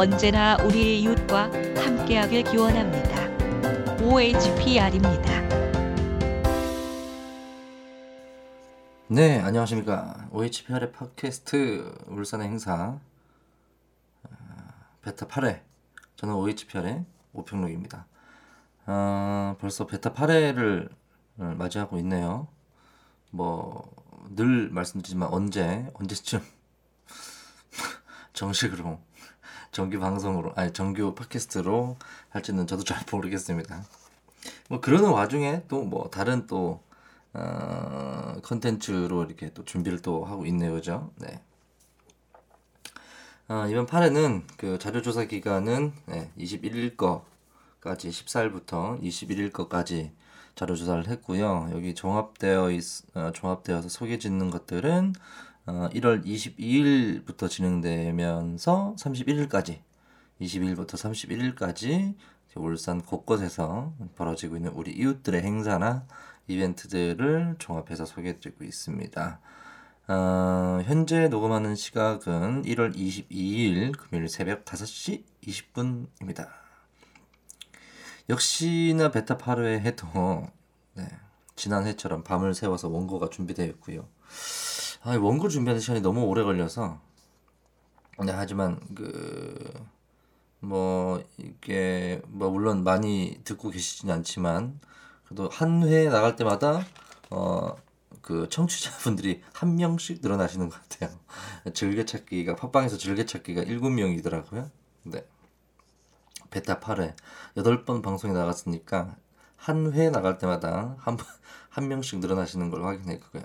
언제나 우리 이웃과 함께하길 기원합니다. OHPR입니다. 네, 안녕하십니까. OHPR의 팟캐스트 울산의 행사 어, 베타 8회 저는 OHPR의 오평록입니다. 어, 벌써 베타 8회를 맞이하고 있네요. 뭐 늘 말씀드리지만 언제 언제쯤 정식으로 정규 방송으로 아니 정규 팟캐스트로 할지는 저도 잘 모르겠습니다. 뭐 그러는 와중에 또 뭐 다른 또 어, 컨텐츠로 이렇게 또 준비를 또 하고 있네요, 그죠? 네. 어, 이번 8회는 그 자료조사 기간은 네, 21일 거까지 14일부터 21일 거까지 자료조사를 했고요. 여기 종합되어 있, 어, 종합되어서 소개 짓는 것들은 어, 1월 22일부터 진행되면서 31일까지 22일부터 31일까지 울산 곳곳에서 벌어지고 있는 우리 이웃들의 행사나 이벤트들을 종합해서 소개해드리고 있습니다. 어, 현재 녹음하는 시각은 1월 22일 금요일 새벽 5시 20분입니다. 역시나 베타 8회 해도 네, 지난 해처럼 밤을 새워서 원고가 준비되어 있고요. 아, 원고 준비하는 시간이 너무 오래 걸려서 네, 하지만 그 뭐 이게 뭐 물론 많이 듣고 계시진 않지만 그래도 한 회 나갈 때마다 어 그 청취자분들이 한 명씩 늘어나시는 것 같아요. 즐겨찾기가 팟빵에서 즐겨찾기가 7명이더라고요. 네. 베타 8회 8번 방송에 나갔으니까 한 회 나갈 때마다 한, 한 명씩 늘어나시는 걸 확인했고요.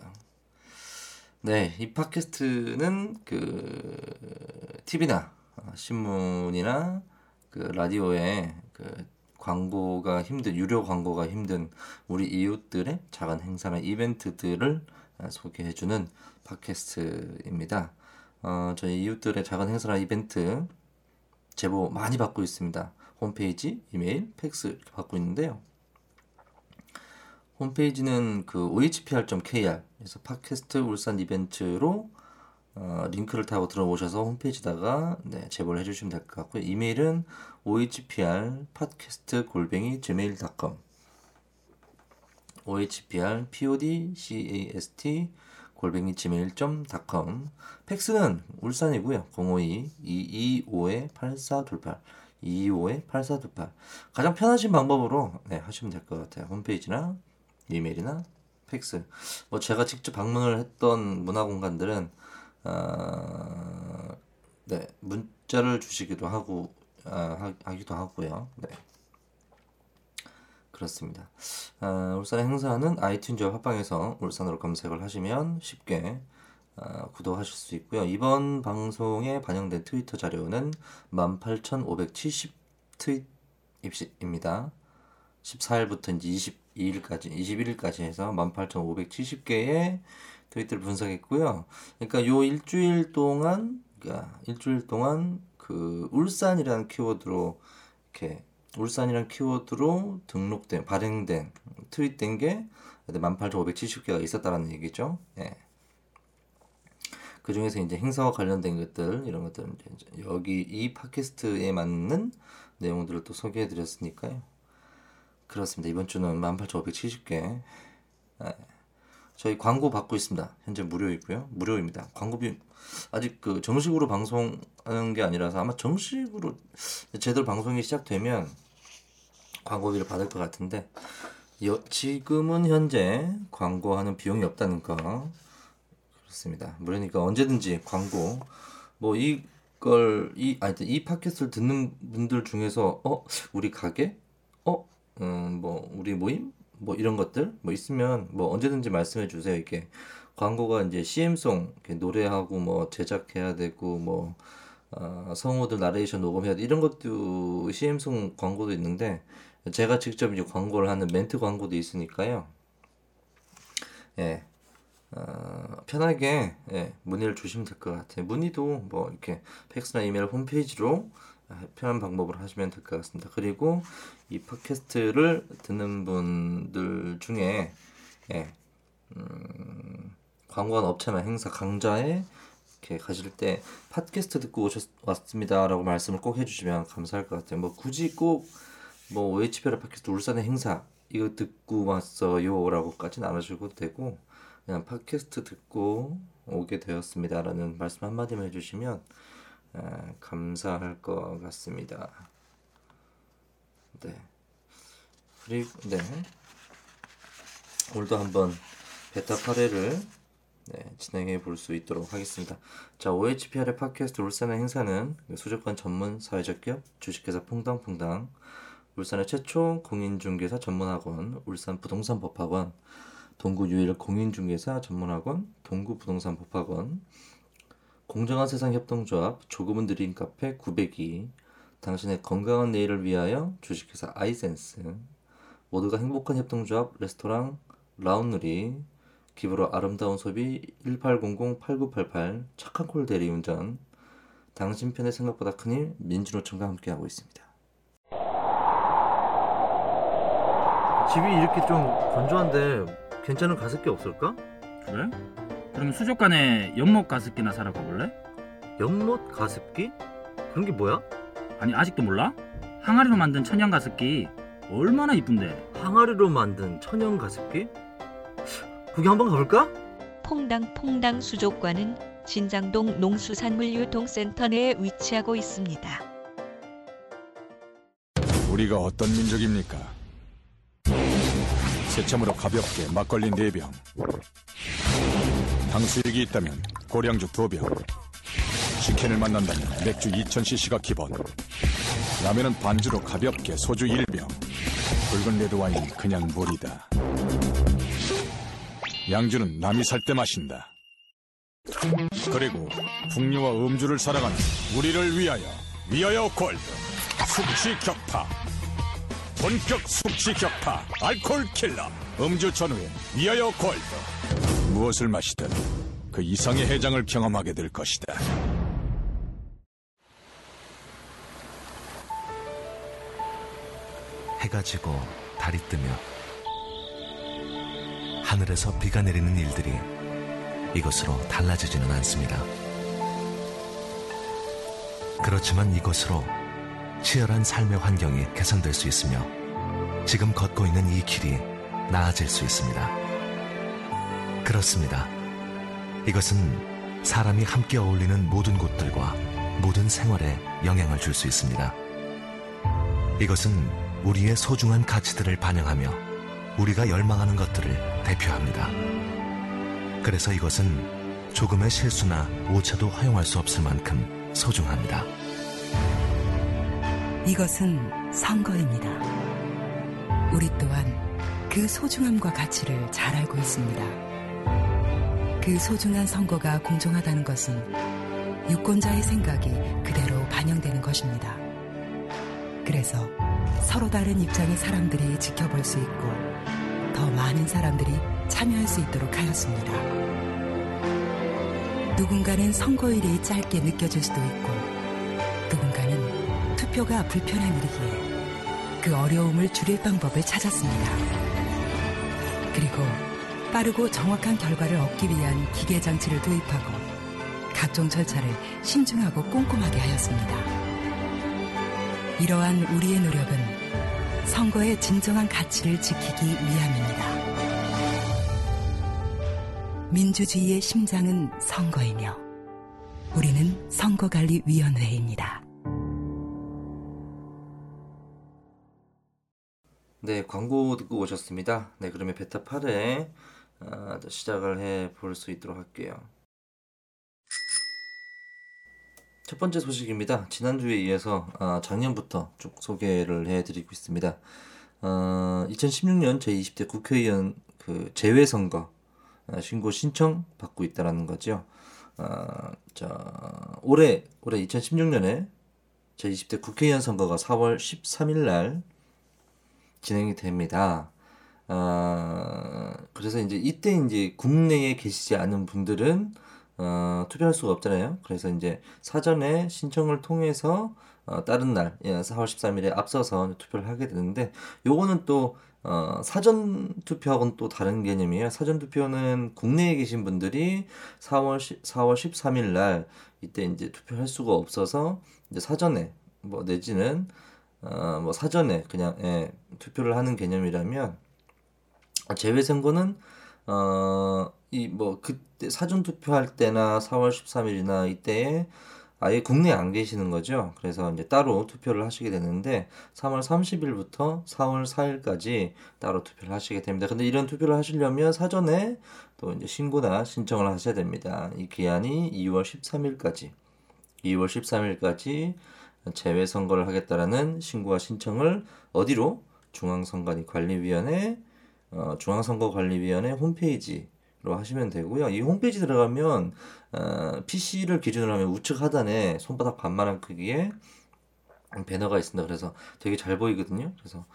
네, 이 팟캐스트는 그 TV나 신문이나 그 라디오에 그 광고가 힘든 유료 광고가 힘든 우리 이웃들의 작은 행사나 이벤트들을 소개해주는 팟캐스트입니다. 어, 저희 이웃들의 작은 행사나 이벤트 제보 많이 받고 있습니다. 홈페이지, 이메일, 팩스 받고 있는데요. 홈페이지는 그 ohpr.kr 에서 팟캐스트 울산 이벤트로 어, 링크를 타고 들어오셔서 홈페이지다가 네, 제보를 해주시면 될 것 같고요. 이메일은 ohpr 팟캐스트 골뱅이 gmail.com ohpr podcast 골뱅이 gmail.com 팩스는 울산이고요. 052-225-8428 225-8428 가장 편하신 방법으로 네, 하시면 될 것 같아요. 홈페이지나 이메일이나 팩스 뭐 제가 직접 방문을 했던 문화 공간들은 어, 네, 문자를 주시기도 하고 어, 하기도 하고요. 네. 그렇습니다. 어, 울산 행사는 아이튠즈와 팟빵에서 울산으로 검색을 하시면 쉽게 어, 구독하실 수 있고요. 이번 방송에 반영된 트위터 자료는 18,570 트윗입니다. 14일부터 이제 22일까지, 21일까지 해서 18,570개의 트윗들을 분석했고요. 그러니까 요 일주일 동안 그러니까 일주일 동안 그 울산이라는 키워드로 이렇게 울산이라는 키워드로 등록된 발행된 트윗된 게 18,570개가 있었다라는 얘기죠. 예. 그 중에서 이제 행사와 관련된 것들 이런 것들 이제 여기 이 팟캐스트에 맞는 내용들을 또 소개해 드렸으니까요. 그렇습니다. 이번 주는 18,570개. 예. 저희 광고 받고 있습니다. 현재 무료이고요. 무료입니다. 광고비 아직 그 정식으로 방송하는 게 아니라서 아마 정식으로 제대로 방송이 시작되면 광고비를 받을 것 같은데 여, 지금은 현재 광고하는 비용이 없다는 거 그렇습니다. 무료니까 언제든지 광고 뭐 이걸 이 아니 이 팟캐스트를 듣는 분들 중에서 어 우리 가게 어 음 뭐 우리 모임 뭐 이런 것들 뭐 있으면 뭐 언제든지 말씀해 주세요. 이렇게 광고가 이제 CM송 노래하고 뭐 제작해야 되고 뭐 어, 성우들 나레이션 녹음해야 돼 이런 것도 CM송 광고도 있는데 제가 직접 이제 광고를 하는 멘트 광고도 있으니까요. 예. 어, 편하게 예, 문의를 주시면 될 것 같아요. 문의도 뭐 이렇게 팩스나 이메일 홈페이지로 편한 방법으로 하시면 될 것 같습니다. 그리고 이 팟캐스트를 듣는 분들 중에 예, 음, 광고한 업체나 행사 강좌에 이렇게 가실 때 팟캐스트 듣고 오셨 왔습니다라고 말씀을 꼭 해주시면 감사할 것 같아요. 뭐 굳이 꼭 뭐 OHPR 팟캐스트 울산의 행사 이거 듣고 왔어요라고까지는 안 하셔도 되고 그냥 팟캐스트 듣고 오게 되었습니다라는 말씀 한마디만 해주시면 에, 감사할 것 같습니다. 네. 그리고 네. 오늘도 한번 베타 8회를 네, 진행해 볼 수 있도록 하겠습니다. 자, OHPR의 팟캐스트 울산의 행사는 수족관 전문 사회적 기업 주식회사 퐁당퐁당 울산의 최초 공인중개사 전문학원 울산 부동산 법학원 동구 유일 공인중개사 전문학원 동구 부동산 법학원 공정한 세상 협동조합 조금은 느린 카페 902 당신의 건강한 내일을 위하여 주식회사 아이센스 모두가 행복한 협동조합 레스토랑 라운누리 기부로 아름다운 소비 1800-8988 착한 콜 대리운전 당신 편의 생각보다 큰일 민주노총과 함께하고 있습니다. 집이 이렇게 좀 건조한데 괜찮은 가습기 없을까? 그래? 그럼 수족관에 연못 가습기나 사러 가볼래? 연못 가습기? 그런 게 뭐야? 아니 아직도 몰라? 항아리로 만든 천연 가습기 얼마나 이쁜데? 항아리로 만든 천연 가습기? 거기 한번 가볼까? 퐁당퐁당 수족관은 진장동 농수산물유통센터 내에 위치하고 있습니다. 우리가 어떤 민족입니까? 새참으로 가볍게 막걸리 4병 탕수육이 있다면 고량주 2병 치킨을 만난다면 맥주 2000cc가 기본 라면은 반주로 가볍게 소주 1병 붉은 레드와인은 그냥 물이다. 양주는 남이 살 때 마신다. 그리고 풍류와 음주를 사랑하는 우리를 위하여 위하여 골드 숙취 격파. 본격 숙취 격파 알코올 킬러. 음주 전후에 위하여 골드 무엇을 마시든 그 이상의 해장을 경험하게 될 것이다 해가 지고 달이 뜨며 하늘에서 비가 내리는 일들이 이것으로 달라지지는 않습니다. 그렇지만 이것으로 치열한 삶의 환경이 개선될 수 있으며 지금 걷고 있는 이 길이 나아질 수 있습니다. 그렇습니다. 이것은 사람이 함께 어울리는 모든 곳들과 모든 생활에 영향을 줄 수 있습니다. 이것은 우리의 소중한 가치들을 반영하며 우리가 열망하는 것들을 대표합니다. 그래서 이것은 조금의 실수나 오차도 허용할 수 없을 만큼 소중합니다. 이것은 선거입니다. 우리 또한 그 소중함과 가치를 잘 알고 있습니다. 그 소중한 선거가 공정하다는 것은 유권자의 생각이 그대로 반영되는 것입니다. 그래서 서로 다른 입장의 사람들이 지켜볼 수 있고 더 많은 사람들이 참여할 수 있도록 하였습니다. 누군가는 선거일이 짧게 느껴질 수도 있고 누군가는 투표가 불편한 일이기에 그 어려움을 줄일 방법을 찾았습니다. 그리고 빠르고 정확한 결과를 얻기 위한 기계 장치를 도입하고 각종 절차를 신중하고 꼼꼼하게 하였습니다. 이러한 우리의 노력은 선거의 진정한 가치를 지키기 위함입니다. 민주주의의 심장은 선거이며 우리는 선거관리위원회입니다. 네, 광고 듣고 오셨습니다. 네, 그러면 베타 8회 아, 시작을 해 볼 수 있도록 할게요. 첫 번째 소식입니다. 지난주에 이어서 아, 작년부터 쭉 소개를 해드리고 있습니다. 어, 2016년 제20대 국회의원 그 재외선거 아, 신고 신청 받고 있다라는 거죠. 아, 자, 올해 올해 2016년에 제20대 국회의원 선거가 4월 13일 날 진행이 됩니다. 아, 그래서 이제 이때 이제 국내에 계시지 않은 분들은 어, 투표할 수가 없잖아요. 그래서 이제 사전에 신청을 통해서 어, 다른 날, 예, 4월 13일에 앞서서 투표를 하게 되는데, 요거는 또 어, 사전 투표하고는 또 다른 개념이에요. 사전 투표는 국내에 계신 분들이 4월 10, 4월 13일 날 이때 이제 투표할 수가 없어서 이제 사전에 뭐 내지는 어, 뭐 사전에 그냥 예, 투표를 하는 개념이라면 재외 선거는 어, 이 뭐 그때 사전 투표할 때나 4월 13일이나 이때에 아예 국내에 안 계시는 거죠. 그래서 이제 따로 투표를 하시게 되는데 3월 30일부터 4월 4일까지 따로 투표를 하시게 됩니다. 근데 이런 투표를 하시려면 사전에 또 이제 신고나 신청을 하셔야 됩니다. 이 기한이 2월 13일까지 2월 13일까지 재외 선거를 하겠다라는 신고와 신청을 어디로 중앙선관위 관리위원회 어, 중앙선거관리위원회 홈페이지 로 하시면 되고요. 이 홈페이지 들어가면 어, PC를 기준으로 하면 우측 하단에 손바닥 반만한 크기의 배너가 있습니다. 그래서 되게 잘 보이거든요. 그래서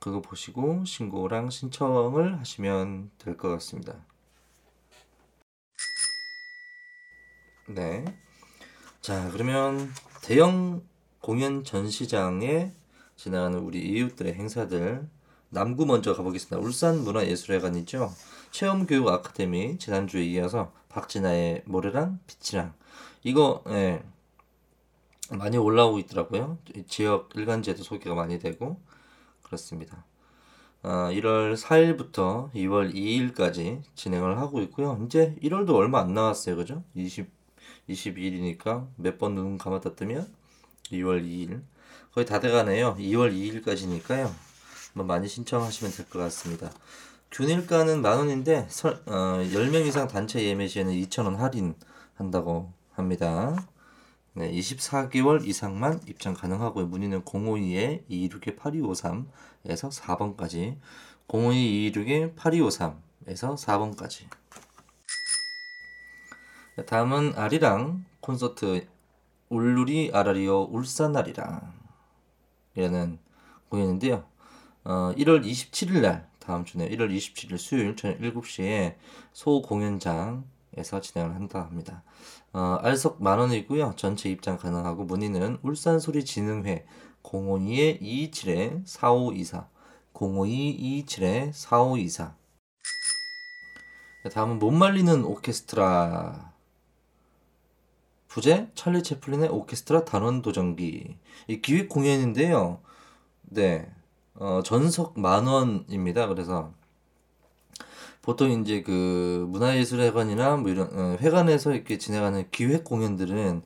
그거 보시고 신고랑 신청을 하시면 될 것 같습니다. 네. 자, 그러면 대형 공연 전시장에 지나가는 우리 이웃들의 행사들 남구 먼저 가보겠습니다. 울산 문화예술회관이죠. 체험교육 아카데미 지난주에 이어서 박진아의 모래랑 빛이랑 이거 예, 많이 올라오고 있더라고요. 지역 일간지에도 소개가 많이 되고 그렇습니다. 아, 1월 4일부터 2월 2일까지 진행을 하고 있고요. 이제 1월도 얼마 안 남았어요. 그죠? 20, 22일이니까 몇 번 눈 감았다 뜨면 2월 2일 거의 다 돼가네요. 2월 2일까지니까요. 뭐 많이 신청하시면 될 것 같습니다. 균일가는 만 원인데 설, 어, 10명 이상 단체 예매 시에는 2,000원 할인 한다고 합니다. 네, 24개월 이상만 입장 가능하고요. 문의는 052-226-8253에서 4번까지 052-226-8253에서 4번까지 다음은 아리랑 콘서트 울누리 아라리오 울산 아리랑 이라는 공연인데요. 어, 1월 27일 날 다음 주네 1월 27일 수요일 저녁 7시에 소 공연장에서 진행을 한다 합니다. 어, 알석 만 원이고요. 전체 입장 가능하고 문의는 울산소리진흥회 052-227-4524 052-227-4524 다음은 못 말리는 오케스트라 부제 찰리 채플린의 오케스트라 단원 도전기 이 기획 공연인데요. 네. 어, 전석 만 원입니다. 그래서 보통 이제 그 문화예술회관이나 뭐 이런 어, 회관에서 이렇게 진행하는 기획 공연들은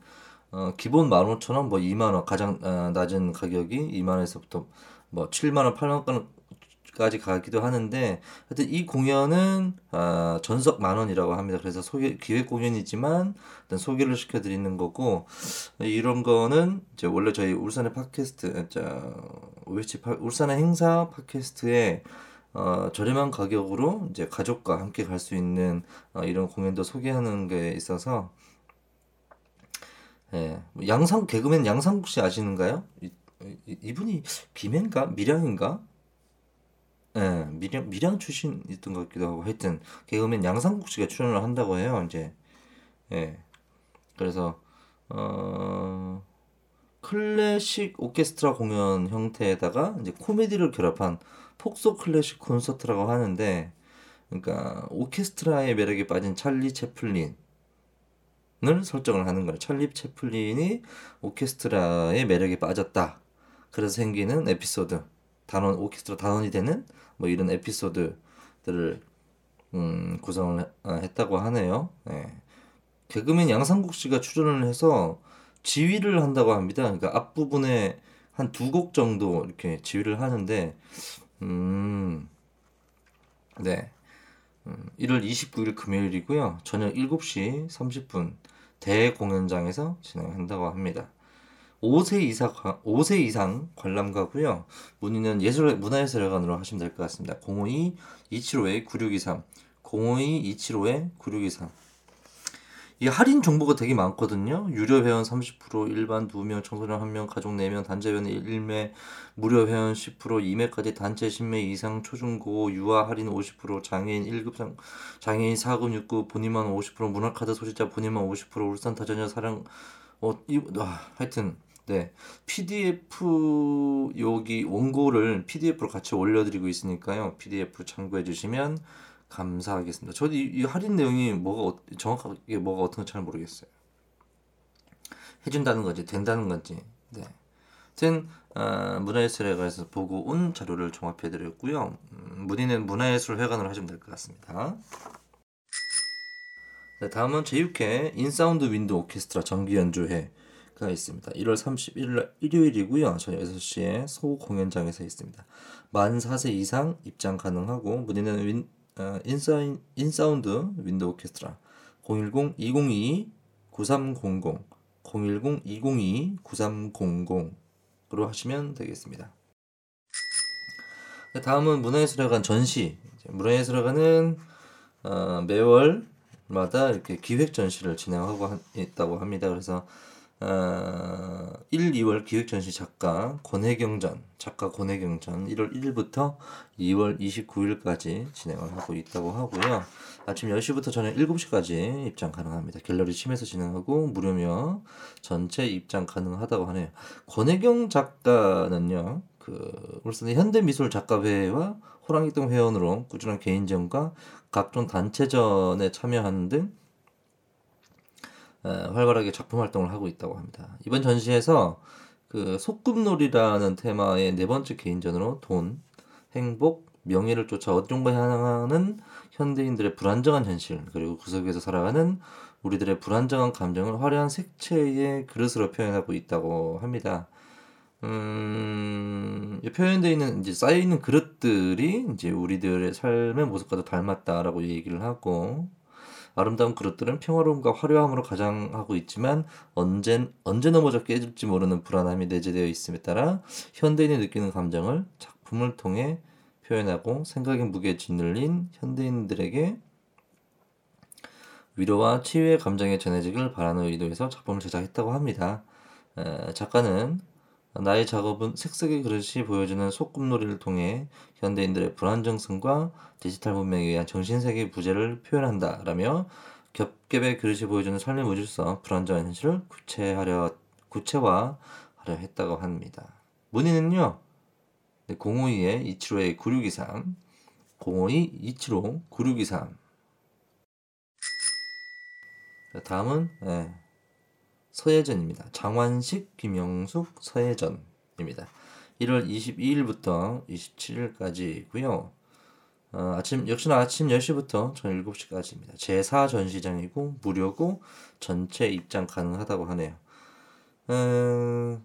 어, 기본 만 오천 원, 뭐 이만 원 가장 어, 낮은 가격이 이만 원에서부터 뭐 칠만 원, 팔만 원 까지 가기도 하는데 하여튼 이 공연은 아, 전석 만 원이라고 합니다. 그래서 소개 기획 공연이지만 일단 소개를 시켜 드리는 거고 이런 거는 이제 원래 저희 울산의 팟캐스트 자 OH 울산의 행사 팟캐스트에 어, 저렴한 가격으로 이제 가족과 함께 갈 수 있는 어, 이런 공연도 소개하는 게 있어서 예, 뭐 양상 개그맨 양상국 씨 아시는가요? 이, 이, 이분이 김해인가? 밀양인가? 예, 미량, 미량 출신 있던 것 같기도 하고 하여튼 개그맨 양상국 씨가 출연을 한다고 해요 이제. 예. 그래서 어 클래식 오케스트라 공연 형태에다가 이제 코미디를 결합한 폭소 클래식 콘서트라고 하는데 그러니까 오케스트라의 매력에 빠진 찰리 채플린 을 설정을 하는 거예요 찰리 채플린이 오케스트라의 매력에 빠졌다 그래서 생기는 에피소드 단원 오케스트라 단원이 되는 뭐 이런 에피소드들을 음, 구성을 해, 아, 했다고 하네요. 네. 개그맨 양상국 씨가 출연을 해서 지휘를 한다고 합니다. 그러니까 앞부분에 한 두 곡 정도 이렇게 지휘를 하는데 음, 네. 음, 1월 29일 금요일이고요. 저녁 7시 30분 대공연장에서 진행한다고 합니다. 5세 이상 5세 이상 관람가고요. 문의는 예술 문화예술회관으로 하시면 될 것 같습니다. 052 275에 9623 052 275에 9623. 이 할인 정보가 되게 많거든요. 유료 회원 30%, 일반 2명, 청소년 1명, 가족 4명, 단체 회원 1매, 무료 회원 10%, 2매까지 단체 10매 이상 초중고 유아 할인 50%, 장애인 1급 장애인 4급 6급 본인만 50%, 문화카드 소지자 본인만 50%, 울산 다자녀 사랑 어, 이, 아, 하여튼 네, PDF 여기 원고를 PDF로 같이 올려드리고 있으니까요. PDF 참고해 주시면 감사하겠습니다. 저도 이, 이 할인 내용이 뭐가 어- 정확하게 뭐가 어떤 건지 잘 모르겠어요. 해준다는 건지 된다는 건지. 네. 하여튼 어, 문화예술회관에서 보고 온 자료를 종합해 드렸고요. 음, 문의는 문화예술회관으로 하시면 될 것 같습니다. 네, 다음은 제6회 인사운드 윈드 오케스트라 정기 연주회가 있습니다. 1월 31일 날 일요일이고요. 저희 6시에 소 공연장에서 있습니다. 만 4세 이상 입장 가능하고 문의는 윈, 어, 인사, 인사운드 윈드 오케스트라 010-2022-9300 010-2022-9300으로 하시면 되겠습니다. 네, 다음은 문화예술회관 전시. 문화예술회관은 어, 매월마다 이렇게 기획 전시를 진행하고 하- 있다고 합니다. 그래서 어, 1, 2월 기획 전시 작가 권혜경전 작가 권혜경전 1월 1일부터 2월 29일까지 진행을 하고 있다고 하고요. 아침 10시부터 저녁 7시까지 입장 가능합니다. 갤러리 침에서 진행하고 무료며 전체 입장 가능하다고 하네요. 권혜경 작가는요. 그 울산의 현대미술 작가회와 호랑이똥 회원으로 꾸준한 개인전과 각종 단체전에 참여하는 등 어, 활발하게 작품 활동을 하고 있다고 합니다. 이번 전시에서 그 소꿉놀이라는 테마의 네 번째 개인전으로 돈, 행복, 명예를 쫓아 어딘가 향하는 현대인들의 불안정한 현실 그리고 그 속에서 살아가는 우리들의 불안정한 감정을 화려한 색채의 그릇으로 표현하고 있다고 합니다. 음, 이 표현되어 있는 이제 쌓여 있는 그릇들이 이제 우리들의 삶의 모습과도 닮았다라고 얘기를 하고 아름다운 그릇들은 평화로움과 화려함으로 가장하고 있지만 언제 언제 넘어져 깨질지 모르는 불안함이 내재되어 있음에 따라 현대인이 느끼는 감정을 작품을 통해 표현하고 생각의 무게에 짓눌린 현대인들에게 위로와 치유의 감정이 전해지길 바라는 의도에서 작품을 제작했다고 합니다. 에, 작가는 나의 작업은 색색의 그릇이 보여주는 소꿉놀이를 통해 현대인들의 불안정성과 디지털 문명에 의한 정신세계 부재를 표현한다라며 겹겹의 그릇이 보여주는 삶의 무질서, 불안정한 현실을 구체하려 구체화하려 했다고 합니다. 문의는요. 052에 275에 9623 052 275 9623 다음은 예, 서예전입니다. 장완식, 김영숙, 서예전입니다. 1월 22일부터 27일까지고요. 어, 아침 역시나 아침 10시부터 저녁 7시까지입니다. 제4 전시장이고 무료고 전체 입장 가능하다고 하네요. 음,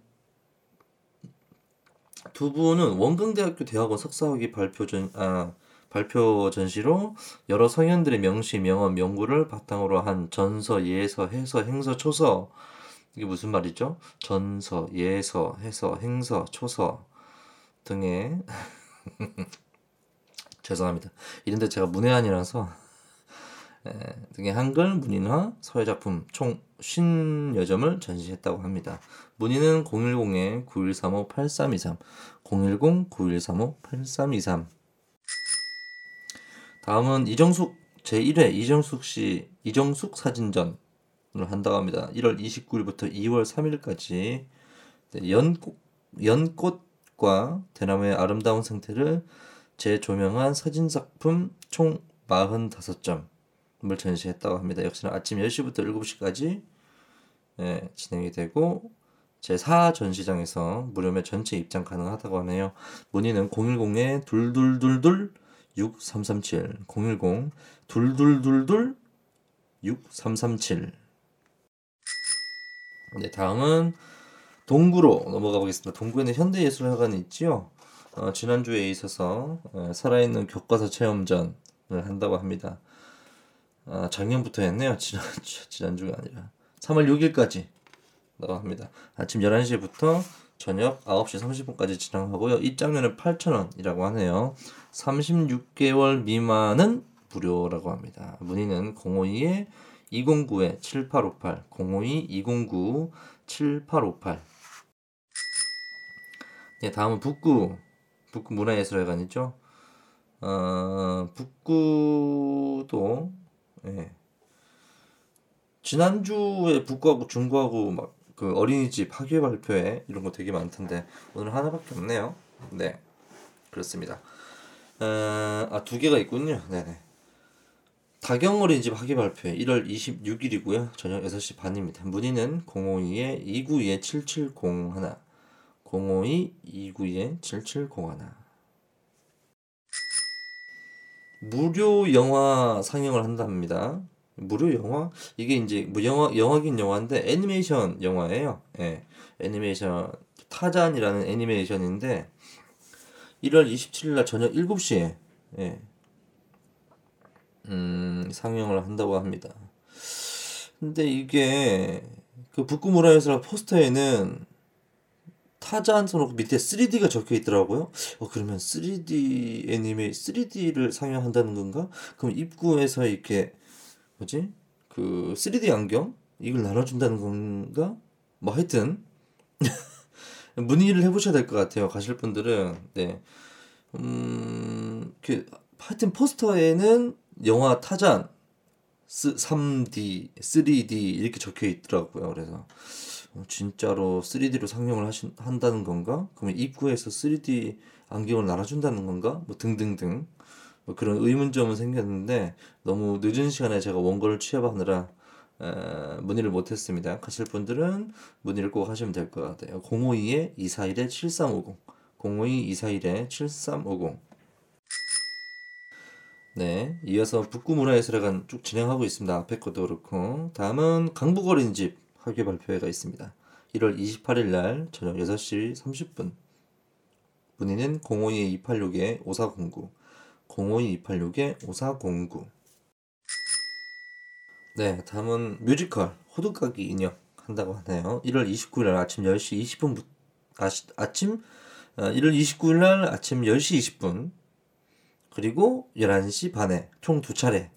두 분은 원광대학교 대학원 석사학위 발표 전 아, 발표 전시로 여러 성현들의 명시, 명언, 명구를 바탕으로 한 전서, 예서, 해서, 행서, 초서 이게 무슨 말이죠? 전서, 예서, 해서, 행서, 초서 등의 죄송합니다. 이런데 제가 문외한이라서 에, 등의 한글 문인화 서예 작품 총 50여 전시했다고 합니다. 문의는 010-9135-8323 010-9135-8323 다음은 이정숙 제1회 이정숙 씨 이정숙 사진전을 한다고 합니다. 1월 29일부터 2월 3일까지 연꽃 연꽃과 대나무의 아름다운 상태를 재조명한 사진 작품 총 45점을 전시했다고 합니다. 역시나 아침 10시부터 7시까지 예, 진행이 되고 제4 전시장에서 무료면 전체 입장 가능하다고 하네요. 문의는 010에 둘둘둘둘 6337 010 둘둘둘둘 6337 네, 다음은 동구로 넘어가 보겠습니다. 동구에는 현대예술회관이 있지요. 어, 지난주에 있어서 어, 살아있는 교과서 체험전을 한다고 합니다. 아, 작년부터 했네요. 지난주, 지난주가 아니라 3월 6일까지 라고 합니다. 아침 11시부터 저녁 9시 30분까지 진행하고요. 입장료는 8,000원이라고 하네요. 36개월 미만은 무료라고 합니다. 문의는 052에 209에 7858 052 209 7858 네, 다음은 북구 북구 문화예술회관이죠. 어, 북구도 예. 지난주에 북구하고 중구하고 막 그 어린이집 학예 발표회 이런 거 되게 많던데 오늘 하나밖에 없네요. 네, 그렇습니다. 어, 아 두 개가 있군요. 네네. 다경 어린이집 학예 발표회 1월 26일이고요. 저녁 6시 반입니다. 문의는 052에 292에 7701 052 292에 7701 무료 영화 상영을 한답니다. 무료 영화? 이게 이제 뭐 영화 영화긴 영화인데 애니메이션 영화예요. 예. 애니메이션 타잔이라는 애니메이션인데 1월 27일 날 저녁 7시에 예. 음, 상영을 한다고 합니다. 근데 이게 그 북구무라에서 포스터에는 타잔 써놓고 밑에 3D가 적혀 있더라고요. 어 그러면 3D 애니메 3D를 상영한다는 건가? 그럼 입구에서 이렇게 뭐지? 그 3D 안경 이걸 나눠준다는 건가? 뭐 하여튼 문의를 해보셔야 될 것 같아요. 가실 분들은 네. 음, 그 하여튼 포스터에는 영화 타잔 3D, 3D 이렇게 적혀 있더라고요. 그래서 어, 진짜로 3D로 상영을 하신, 한다는 건가? 그러면 입구에서 3D 안경을 날아준다는 건가? 뭐 등등등 뭐 그런 의문점은 생겼는데 너무 늦은 시간에 제가 원고를 취합하느라 에, 문의를 못했습니다. 가실 분들은 문의를 꼭 하시면 될 것 같아요. 052-241-7350 052-241-7350 네, 이어서 북구 문화예술회관 쭉 진행하고 있습니다. 앞에 것도 그렇고 다음은 강북 어린이집 학예 발표회가 있습니다. 1월 28일 날 저녁 6시 30분 문의는 052-286에 5409 052-286에 5409 네, 다음은 뮤지컬 호두까기 인형 한다고 하네요. 1월 29일 날 아침 10시 20분 아시, 아침 어, 1월 29일 날 아침 10시 20분 그리고 11시 반에 총 두 차례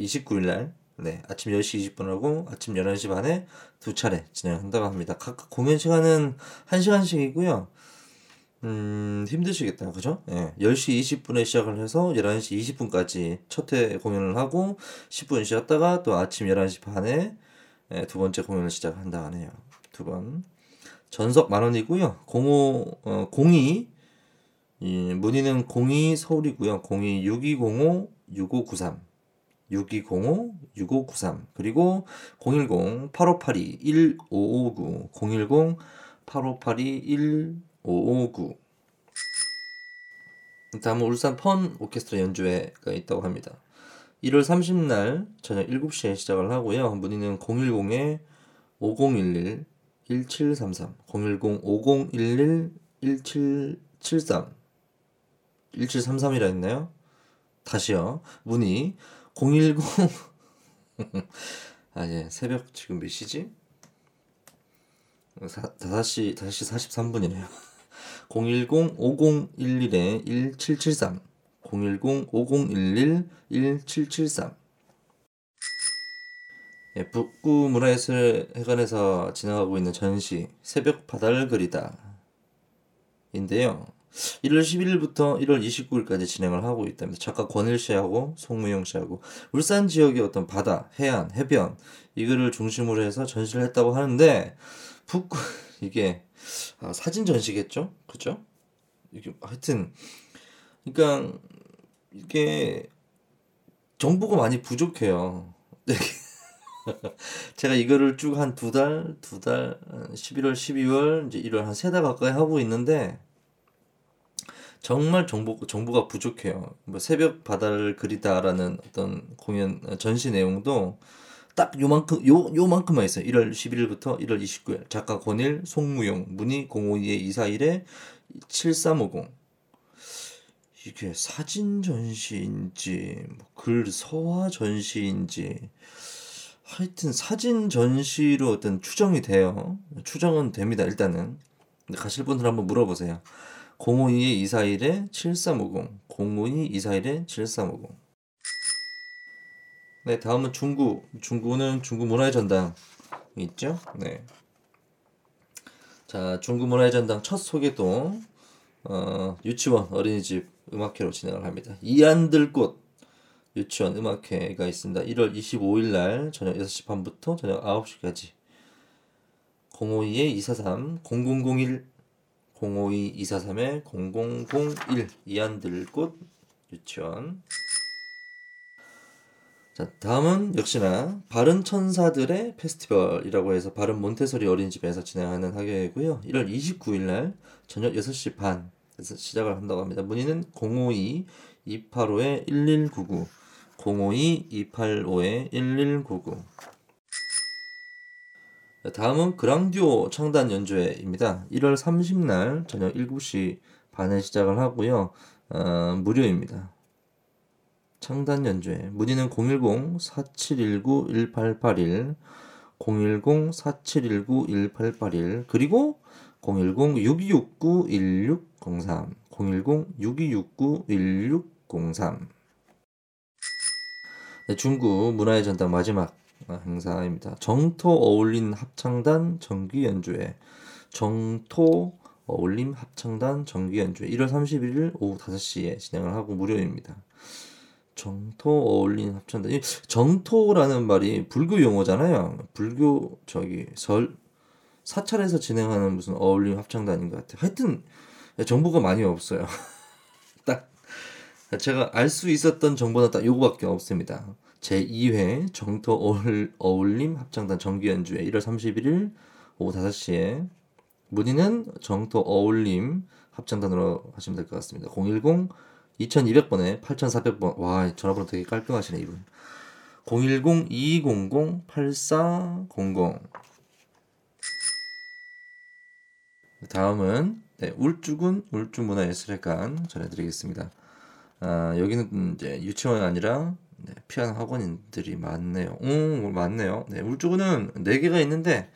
29일 날 네, 아침 10시 20분하고 아침 11시 반에 두 차례 진행한다고 합니다. 각각 공연 시간은 1시간씩이고요. 음, 힘드시겠다. 그죠? 예. 10시 20분에 시작을 해서 11시 20분까지 첫 회 공연을 하고 10분 쉬었다가 또 아침 11시 반에 예, 두 번째 공연을 시작한다 하네요. 두 번. 전석 만 원이고요. 05 어, 02 이, 문의는 02 서울이고요. 02 6205 6593 6205 6593 그리고 010 8582 1559 010 8582 1559 다음은 울산 펀 오케스트라 연주회가 있다고 합니다. 1월 30날 저녁 7시에 시작을 하고요. 문의는 010에 5011 1733 010 5011 1773 1733이라 했나요? 다시요. 문의 010 아, 예. 새벽 지금 몇 시지? 5시, 5시 43분이네요. 010-5011-1773 010-5011-1773 예, 북구 문화예술 회관에서 진행하고 있는 전시 새벽 바다를 그리다 인데요. 1월 11일부터 1월 29일까지 진행을 하고 있답니다. 작가 권일 씨하고 송무영 씨하고 울산 지역의 어떤 바다, 해안, 해변 이거를 중심으로 해서 전시를 했다고 하는데 북구 이게 아, 사진 전시겠죠, 그죠? 이게 하여튼 그러니까 이게 정보가 많이 부족해요. 제가 이거를 쭉 한 두 달, 두 달, 11월, 12월, 이제 1월 한 세 달 가까이 하고 있는데 정말 정보 정보가 부족해요. 뭐 새벽 바다를 그리다라는 어떤 공연 전시 내용도 딱 요만큼 요 요만큼만 있어요. 1월 11일부터 1월 29일 작가 권일, 송무용, 문의 052에 241에 7350 이게 사진 전시인지 뭐 글 서화 전시인지 하여튼 사진 전시로 어떤 추정이 돼요. 추정은 됩니다. 일단은 가실 분들 한번 물어보세요. 052에 241에 7350 052 241에 7350 네, 다음은 중구. 중구는 중구 문화의 전당 있죠? 네. 자, 중구 문화의 전당 첫 소개도 어, 유치원 어린이집 음악회로 진행을 합니다. 이안들꽃 유치원 음악회가 있습니다. 1월 25일 날 저녁 6시 반부터 저녁 9시까지 052-243 0001 052-243-0001 이안들꽃 유치원 자, 다음은 역시나 바른 천사들의 페스티벌이라고 해서 바른 몬테소리 어린이집에서 진행하는 학예고요. 1월 29일 날 저녁 6시 반에서 시작을 한다고 합니다. 문의는 052 285에 1199 052 285에 1199 다음은 그랑디오 창단 연주회입니다. 1월 30날 저녁 7시 반에 시작을 하고요. 어, 무료입니다. 창단 연주회 문의는 010-4719-1881 010-4719-1881 그리고 010-6269-1603 010-6269-1603 네, 중구 문화의 전당 마지막 행사입니다. 정토 어울린 합창단 정기 연주회 정토 어울림 합창단 정기 연주회 1월 31일 오후 5시에 진행을 하고 무료입니다. 정토 어울린 합창단. 정토라는 말이 불교 용어잖아요. 불교 저기 설 사찰에서 진행하는 무슨 어울림 합창단인 것 같아요. 하여튼 정보가 많이 없어요. 딱 제가 알 수 있었던 정보는 딱 요거밖에 없습니다. 제2회 정토 어울, 어울 림 합창단 정기 연주회 1월 31일 오후 5시에 문의는 정토 어울림 합창단으로 하시면 될 것 같습니다. 010 2200번에 8400번. 와, 전화번호 되게 깔끔하시네, 이분. 010-2200-8400. 다음은 네, 울주군 울주문화예술회관 전해드리겠습니다. 아, 여기는 이제 유치원이 아니라 네, 피아노 학원인들이 많네요. 오, 많네요. 네, 울주군은 4개가 있는데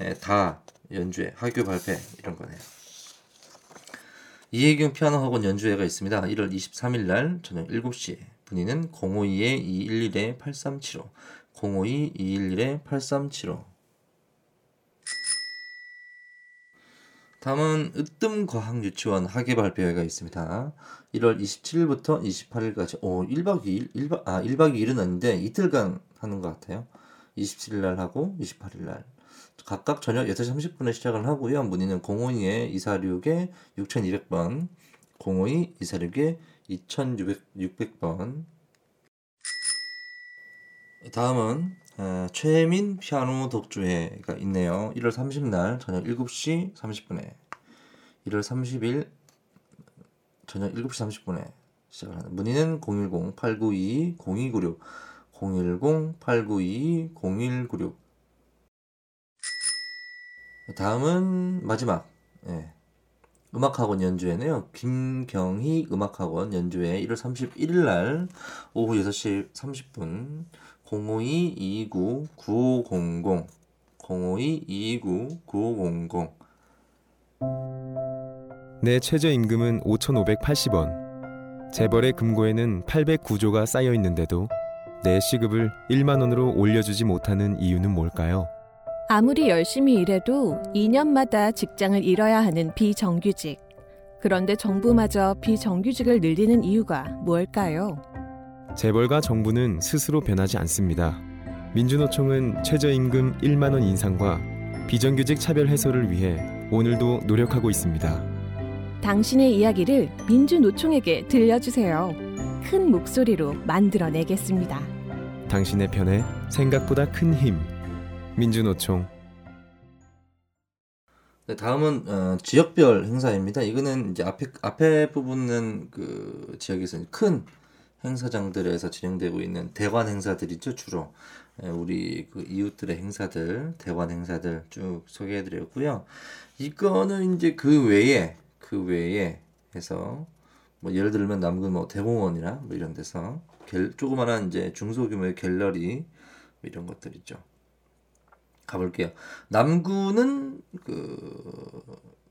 예, 다 연주회, 학교 발표 이런 거네요. 이혜경 피아노 학원 연주회가 있습니다. 1월 23일 날 저녁 7시에 문의는 052-211-8375 052-211-8375 다음은 으뜸과학유치원 학예 발표회가 있습니다. 1월 27일부터 28일까지 오 1박 2일 1박 아 1박 2일은 아닌데 이틀간 하는 것 같아요. 27일 날 하고 28일 날 각각 저녁 6시 30분에 시작을 하고요. 문의는 052에 246에 6200번 052 246에 2600번 다음은 어, 최민 피아노 독주회가 있네요. 1월 30날 저녁 7시 30분에 1월 30일 저녁 7시 30분에 시작을 하는 문의는 010-892-0296 010-892-0196 다음은 마지막 예. 음악학원 연주회네요. 김경희 음악학원 연주회 1월 31일 날 오후 6시 30분 052-229-9500 052-229-9500 내 최저임금은 5,580원. 재벌의 금고에는 809조가 쌓여 있는데도 내 시급을 1만 원으로 올려주지 못하는 이유는 뭘까요? 아무리 열심히 일해도 2년마다 직장을 잃어야 하는 비정규직. 그런데 정부마저 비정규직을 늘리는 이유가 뭘까요? 재벌과 정부는 스스로 변하지 않습니다. 민주노총은 최저임금 1만 원 인상과 비정규직 차별 해소를 위해 오늘도 노력하고 있습니다. 당신의 이야기를 민주노총에게 들려주세요. 큰 목소리로 만들어내겠습니다. 당신의 편에 생각보다 큰 힘. 민주노총 네, 다음은 어, 지역별 행사입니다. 이거는 이제 앞에 앞에 부분은 그 지역에서 큰 행사장들에서 진행되고 있는 대관 행사들이죠 주로 예, 우리 그 이웃들의 행사들 대관 행사들 쭉 소개해드렸고요. 이거는 이제 그 외에 그 외에 해서 뭐 예를 들면 남구 뭐 대공원이나 뭐 이런 데서 갤, 조그마한 이제 중소규모의 갤러리 뭐 이런 것들 있죠. 가볼게요. 남구는 그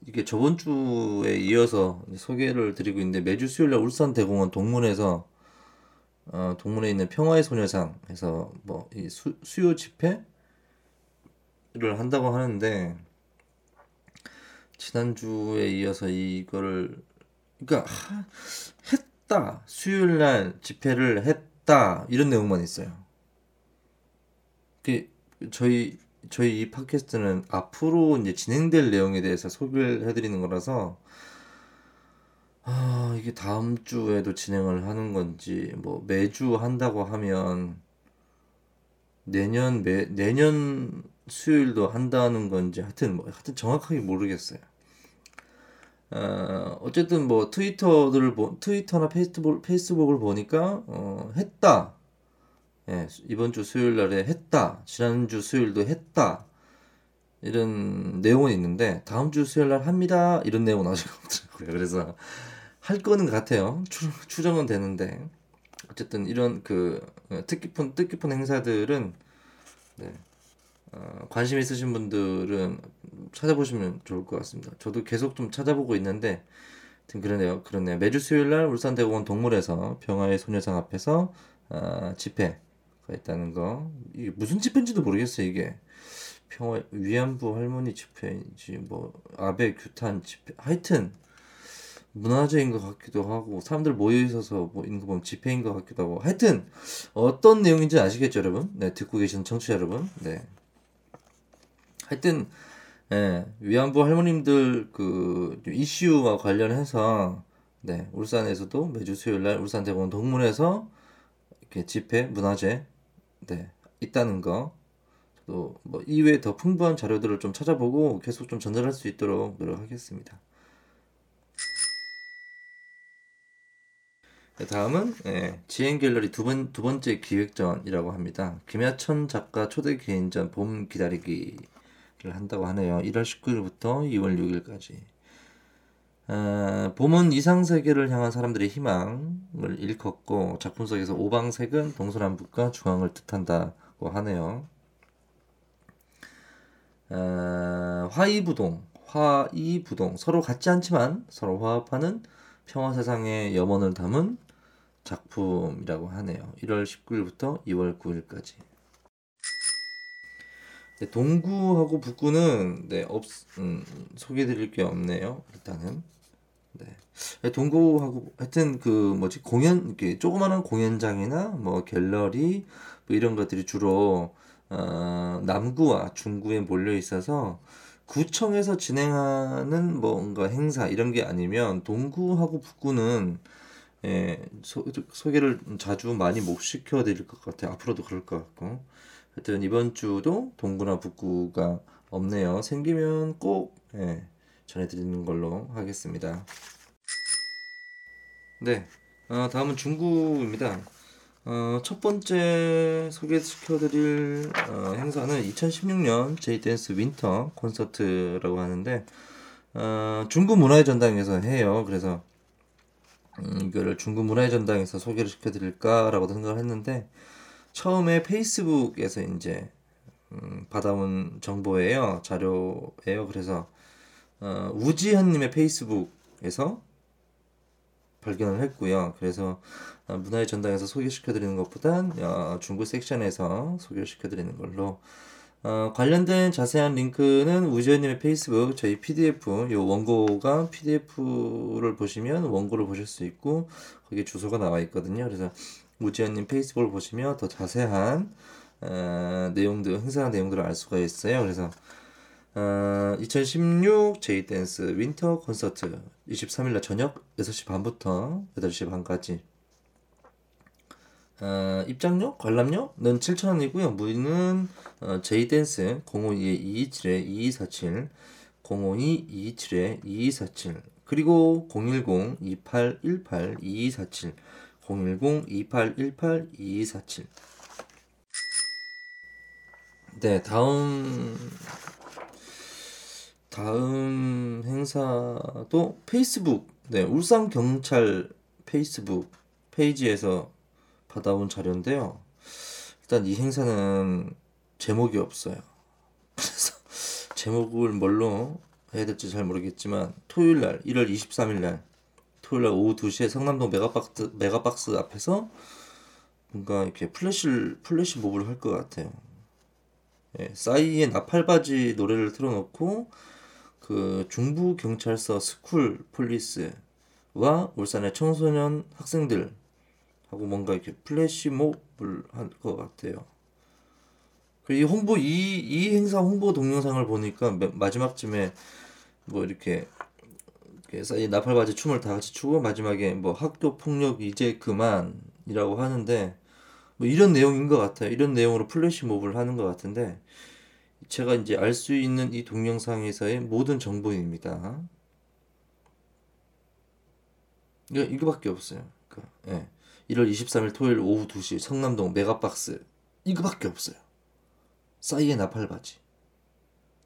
이게 저번 주에 이어서 소개를 드리고 있는데 매주 수요일 날 울산 대공원 동문에서 어, 동문에 있는 평화의 소녀상에서 뭐 이 수요 집회를 한다고 하는데 지난주에 이어서 이거를 그러니까 하, 했다 수요일 날 집회를 했다 이런 내용만 있어요. 그 저희 저희 이 팟캐스트는 앞으로 이제 진행될 내용에 대해서 소개를 해드리는 거라서 아 이게 다음 주에도 진행을 하는 건지 뭐 매주 한다고 하면 내년 매 내년 수요일도 한다는 건지 하여튼 뭐 하여튼 정확하게 모르겠어요. 어, 어쨌든 뭐 트위터들을 보, 트위터나 페이스북 페이스북을 보니까 어, 했다. 예, 이번 주 수요일 날에 했다. 지난주 수요일도 했다. 이런 내용은 있는데 다음 주 수요일 날 합니다. 이런 내용은 아직 없더라고요. 그래서 할 거는 같아요. 추, 추정은 되는데 어쨌든 이런 그 어, 뜻깊은 뜻깊은 행사들은 네, 어, 관심 있으신 분들은 찾아보시면 좋을 것 같습니다. 저도 계속 좀 찾아보고 있는데 그러네요. 그러네요. 매주 수요일 날 울산 대공원 동물에서 병아의 소녀상 앞에서 어, 집회가 있다는 거. 이게 무슨 집회인지도 모르겠어요. 이게 평화 위안부 할머니 집회인지 뭐 아베 규탄 집회 하여튼 문화재인 것 같기도 하고 사람들 모여 있어서 뭐 있는 거 보면 집회인 것 같기도 하고. 하여튼 어떤 내용인지 아시겠죠 여러분? 네 듣고 계신 청취자 여러분? 네. 하여튼 예, 위안부 할머님들 그 이슈와 관련해서 네 울산에서도 매주 수요일 날 울산 대공원 동문에서 이렇게 집회 문화재 네 있다는 거. 저도 뭐 이외에 더 풍부한 자료들을 좀 찾아보고 계속 좀 전달할 수 있도록 노력하겠습니다. 다음은 예, 지행 갤러리 두, 번, 두 번째 기획전이라고 합니다. 김야천 작가 초대 개인전 봄 기다리기를 한다고 하네요. 1월 19일부터 2월 6일까지. 아, 봄은 이상 세계를 향한 사람들의 희망을 일컫고 작품 속에서 오방색은 동서남북과 중앙을 뜻한다고 하네요. 아, 화이부동, 화이부동 서로 같지 않지만 서로 화합하는 평화 세상의 염원을 담은 작품이라고 하네요. 1월 19일부터 2월 9일까지. 네, 동구하고 북구는 네, 없, 음, 소개드릴 게 없네요. 일단은 네. 네. 동구하고 하여튼 그 뭐지 공연 이렇게 조그마한 공연장이나 뭐 갤러리 뭐 이런 것들이 주로 어, 남구와 중구에 몰려 있어서 구청에서 진행하는 뭔가 행사 이런 게 아니면 동구하고 북구는 예, 소, 소개를 자주 많이 못 시켜 드릴 것 같아요. 앞으로도 그럴 것 같고. 하여튼 이번 주도 동구나 북구가 없네요. 생기면 꼭 예, 전해드리는 걸로 하겠습니다. 네, 어, 다음은 중구입니다. 어, 첫 번째 소개시켜드릴 어, 행사는 2016년 제이댄스 winter 콘서트라고 하는데 어, 중구 문화의 전당에서 해요. 그래서 음, 이거를 중구 문화의 전당에서 소개를 시켜드릴까라고 생각을 했는데 처음에 페이스북에서 이제 음, 받아온 정보예요 자료예요. 그래서 어, 우지현님의 페이스북에서 발견을 했고요. 그래서 어, 문화의 전당에서 소개시켜드리는 것보단 어, 중국 섹션에서 소개를 시켜드리는 걸로 어, 관련된 자세한 링크는 우지현님의 페이스북 저희 PDF 요 원고가 PDF를 보시면 원고를 보실 수 있고 거기 주소가 나와 있거든요. 그래서 우지현님 페이스북을 보시면 더 자세한 어, 내용들 행사 내용들을 알 수가 있어요. 그래서 어, 2016 제이댄스 winter 콘서트 23일날 저녁 6시 반부터 8시 반까지 어, 입장료, 관람료는 7,000원이고요. 문의는 어, 제이댄스 052-227-2247, 052-227-2247, 그리고 010-2818-2247, 010-2818-2247. 네, 다음 다음 행사도 페이스북, 네, 울산 경찰 페이스북 페이지에서 받아온 자료인데요. 일단 이 행사는 제목이 없어요. 그래서 제목을 뭘로 해야 될지 잘 모르겠지만 토요일 날 1월 23일 날 토요일 날 오후 2시에 성남동 메가박스 메가박스 앞에서 뭔가 이렇게 플래시 플래시 몹을 할 것 같아요. 예, 싸이의 나팔바지 노래를 틀어놓고 그 중부 경찰서 school police와 울산의 청소년 학생들 하고 뭔가 이렇게 플래시몹을 할것 같아요. 그이 홍보 이, 이 행사 홍보 동영상을 보니까 매- 마지막쯤에 뭐 이렇게 이 나팔바지 춤을 다 같이 추고 마지막에 뭐 학교 폭력 이제 그만이라고 하는데 뭐 이런 내용인 것 같아요. 이런 내용으로 플래시몹을 하는 것 같은데 제가 이제 알 수 있는 이 동영상에서의 모든 정보입니다. 이거 이거밖에 없어요. 그, 예. 1월 23일 토요일 오후 2시 성남동 메가박스 이거밖에 없어요. 싸이의 나팔바지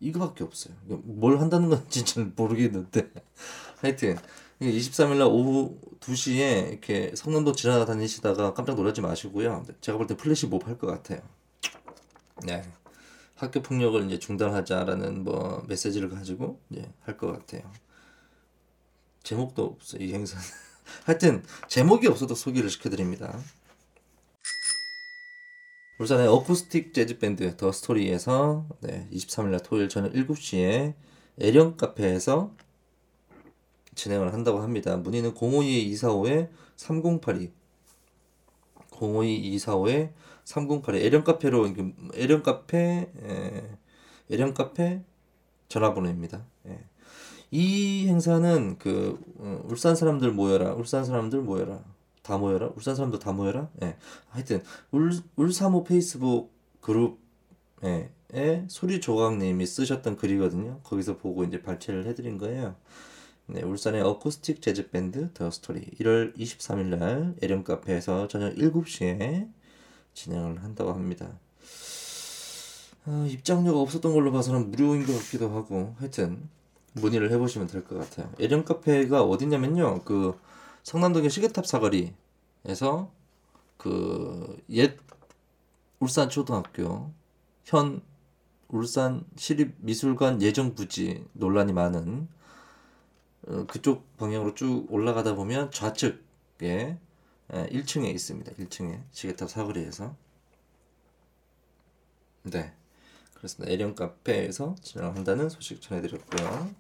이거밖에 없어요. 뭘 한다는 건지 잘 모르겠는데 하여튼 23일 날 오후 2시에 이렇게 성남동 지나다니시다가 깜짝 놀라지 마시고요. 제가 볼 때 플래시몹 할것 같아요. 네. 학교 폭력을 이제 중단하자라는 뭐 메시지를 가지고 이제 할 것 같아요. 제목도 없어요, 이 행사는. 하여튼 제목이 없어도 소개를 시켜드립니다. 울산의 어쿠스틱 재즈 밴드 더 스토리에서 네, 23일날 토요일 저녁 7시에 에령 카페에서 진행을 한다고 합니다. 문의는 052-245에 3082 052-245에 3082 에령 카페로 에령 카페 에, 에령 카페 전화번호입니다. 예. 이 행사는 그 어, 울산 사람들 모여라 울산 사람들 모여라 다 모여라 울산 사람들 다 모여라? 예. 하여튼 울 울사모 페이스북 그룹에 에 소리 조각님이 쓰셨던 글이거든요. 거기서 보고 이제 발췌를 해드린 거예요. 네 울산의 어쿠스틱 재즈 밴드 더 스토리. 1월 23일 날 에령 카페에서 저녁 7시에 진행을 한다고 합니다. 아, 입장료가 없었던 걸로 봐서는 무료인 것 같기도 하고 하여튼 문의를 해보시면 될 것 같아요. 예령 카페가 어디냐면요. 그 성남동의 시계탑 사거리에서 그 옛 울산 초등학교 현 울산 시립미술관 예정 부지 논란이 많은 어, 그쪽 방향으로 쭉 올라가다 보면 좌측에 에, 1층에 있습니다. 1층에 시계탑 사거리에서 네. 그렇습니다. 에령 카페에서 진행한다는 소식 전해드렸고요.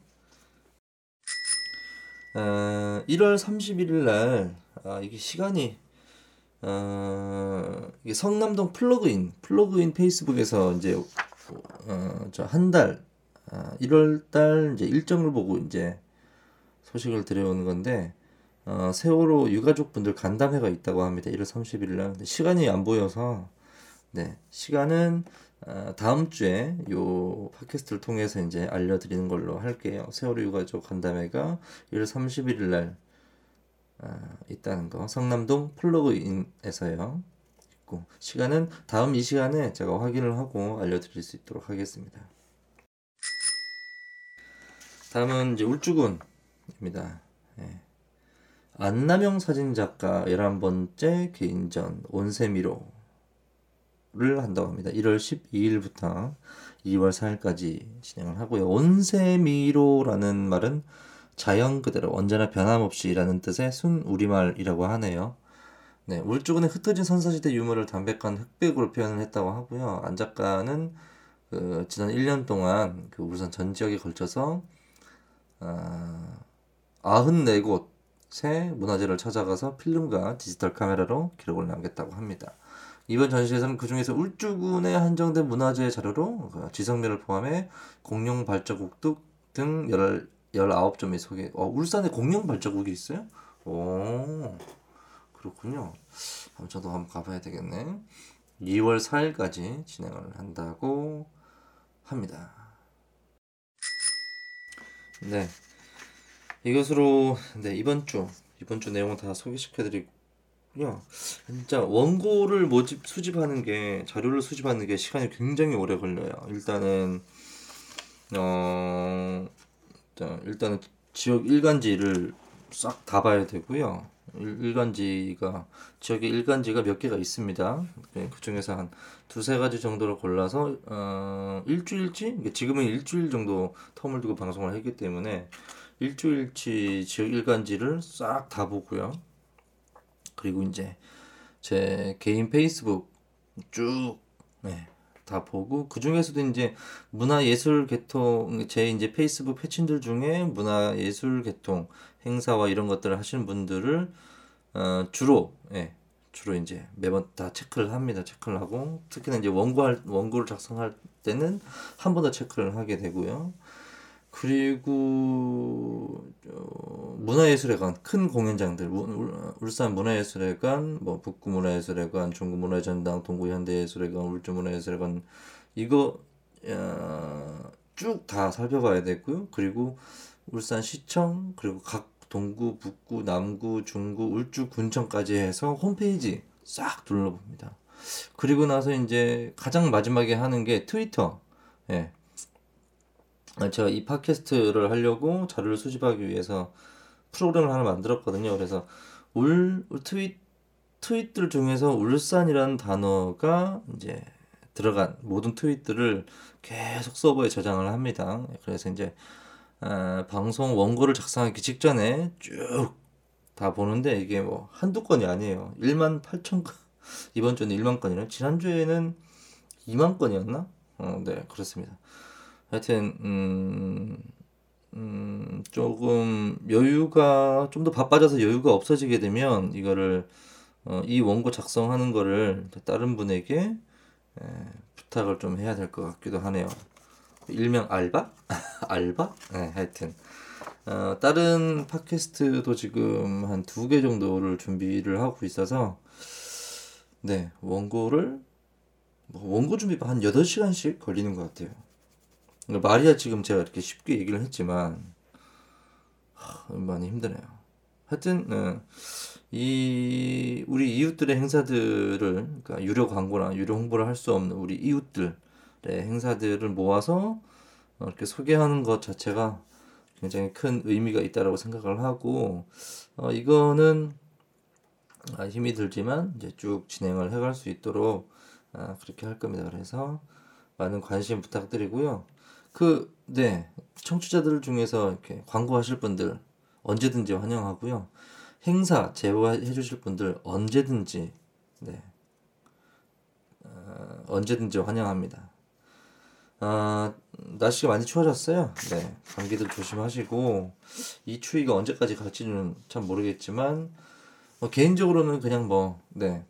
어, 1월 31일 날 아, 이게 시간이 어, 이게 성남동 플러그인 플러그인 페이스북에서 이제 어, 저한 달, 아, 1월 달 이제 일정을 보고 이제 소식을 드려오는 건데 어, 세월호 유가족 분들 간담회가 있다고 합니다. 1월 31일 날 시간이 안 보여서 네 시간은 어, 다음 주에 요 팟캐스트를 통해서 이제 알려드리는 걸로 할게요. 세월호 유가족 간담회가 1월 31일 날 어, 있다는 거 성남동 플러그인에서요. 있고 시간은 다음 이 시간에 제가 확인을 하고 알려드릴 수 있도록 하겠습니다. 다음은 이제 울주군입니다. 예. 안남영 사진작가 11번째 개인전 온세미로 를 한다고 합니다. 1월 12일부터 2월 4일까지 진행을 하고요. 온세미로라는 말은 자연 그대로 언제나 변함없이라는 뜻의 순 우리말이라고 하네요. 네, 울주군의 흩어진 선사시대 유물을 담백한 흑백으로 표현을 했다고 하고요. 안 작가는 그 지난 1년 동안 그 울산 전 지역에 걸쳐서 어, 94곳의 문화재를 찾아가서 필름과 디지털 카메라로 기록을 남겼다고 합니다. 이번 전시에서는 그 중에서 울주군에 한정된 문화재 자료로 그 지성면을 포함해 공룡 발자국 등 19점이 소개. 어, 울산에 공룡 발자국이 있어요? 오, 그렇군요. 한번 저도 한번 가봐야 되겠네. 2월 4일까지 진행을 한다고 합니다. 네. 이것으로 네, 이번 주 이번 주 내용은 다 소개시켜 드리고 요. 진짜 원고를 모집 수집하는 게 자료를 수집하는 게 시간이 굉장히 오래 걸려요. 일단은 어 일단 일단은 지역 일간지를 싹 다 봐야 되고요. 일, 일간지가 지역에 일간지가 몇 개가 있습니다. 그 중에서 한 두세 가지 정도를 골라서 어, 일주일치 지금은 일주일 정도 텀을 두고 방송을 했기 때문에 일주일치 지역 일간지를 싹 다 보고요. 그리고 이제 제 개인 페이스북 쭉 네, 다 보고 그 중에서도 이제 문화예술 계통 제 이제 페이스북 패친들 중에 문화예술 계통 행사와 이런 것들을 하시는 분들을 어, 주로 예, 주로 이제 매번 다 체크를 합니다. 체크를 하고 특히나 이제 원고할 원고를 작성할 때는 한 번 더 체크를 하게 되고요. 그리고 어, 문화예술회관 큰 공연장들 울산 문화예술회관 뭐 북구 문화예술회관 중구 문화전당 동구 현대예술회관 울주 문화예술회관 이거 어, 쭉다 살펴봐야 되고요. 그리고 울산 시청 그리고 각 동구 북구 남구 중구 울주 군청까지 해서 홈페이지 싹 둘러봅니다. 그리고 나서 이제 가장 마지막에 하는 게 트위터. 예. 아, 제가 이 팟캐스트를 하려고 자료를 수집하기 위해서 프로그램을 하나 만들었거든요. 그래서 울, 울 트윗 트윗들 중에서 울산이라는 단어가 이제 들어간 모든 트윗들을 계속 서버에 저장을 합니다. 그래서 이제 아, 방송 원고를 작성하기 직전에 쭉 다 보는데 이게 뭐 한두 건이 아니에요. 1만 8천 건. 이번 주는 1만 건이네. 지난주에는 2만 건이었나? 어, 네, 그렇습니다. 하여튼 음, 음, 조금 여유가 좀 더 바빠져서 여유가 없어지게 되면 이거를 어, 이 원고 작성하는 거를 다른 분에게 에, 부탁을 좀 해야 될 것 같기도 하네요. 일명 알바? 알바? 네, 하여튼 어, 다른 팟캐스트도 지금 한 두 개 정도를 준비를 하고 있어서 네, 원고를 뭐 원고 준비가 한 8시간씩 걸리는 것 같아요. 그러니까 말이야 지금 제가 이렇게 쉽게 얘기를 했지만 하, 많이 힘드네요. 하여튼 네, 이 우리 이웃들의 행사들을 그러니까 유료 광고나 유료 홍보를 할 수 없는 우리 이웃들의 행사들을 모아서 어, 이렇게 소개하는 것 자체가 굉장히 큰 의미가 있다라고 생각을 하고 어, 이거는 아, 힘이 들지만 이제 쭉 진행을 해갈 수 있도록 아, 그렇게 할 겁니다. 그래서 많은 관심 부탁드리고요. 그, 네, 청취자들 중에서 이렇게 광고하실 분들 언제든지 환영하고요. 행사 제보해 주실 분들 언제든지, 네, 어, 언제든지 환영합니다. 아, 날씨가 많이 추워졌어요. 네, 감기들 조심하시고 이 추위가 언제까지 갈지는 참 모르겠지만 뭐 개인적으로는 그냥 뭐, 네,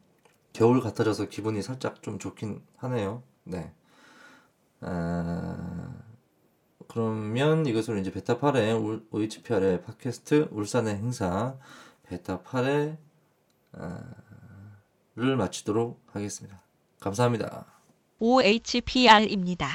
겨울 같아져서 기분이 살짝 좀 좋긴 하네요. 네. 아, 그러면 이것을 이제 베타 8의 OHPR의 팟캐스트 울산의 행사 베타 8의 아, 를 마치도록 하겠습니다. 감사합니다. OHPR입니다.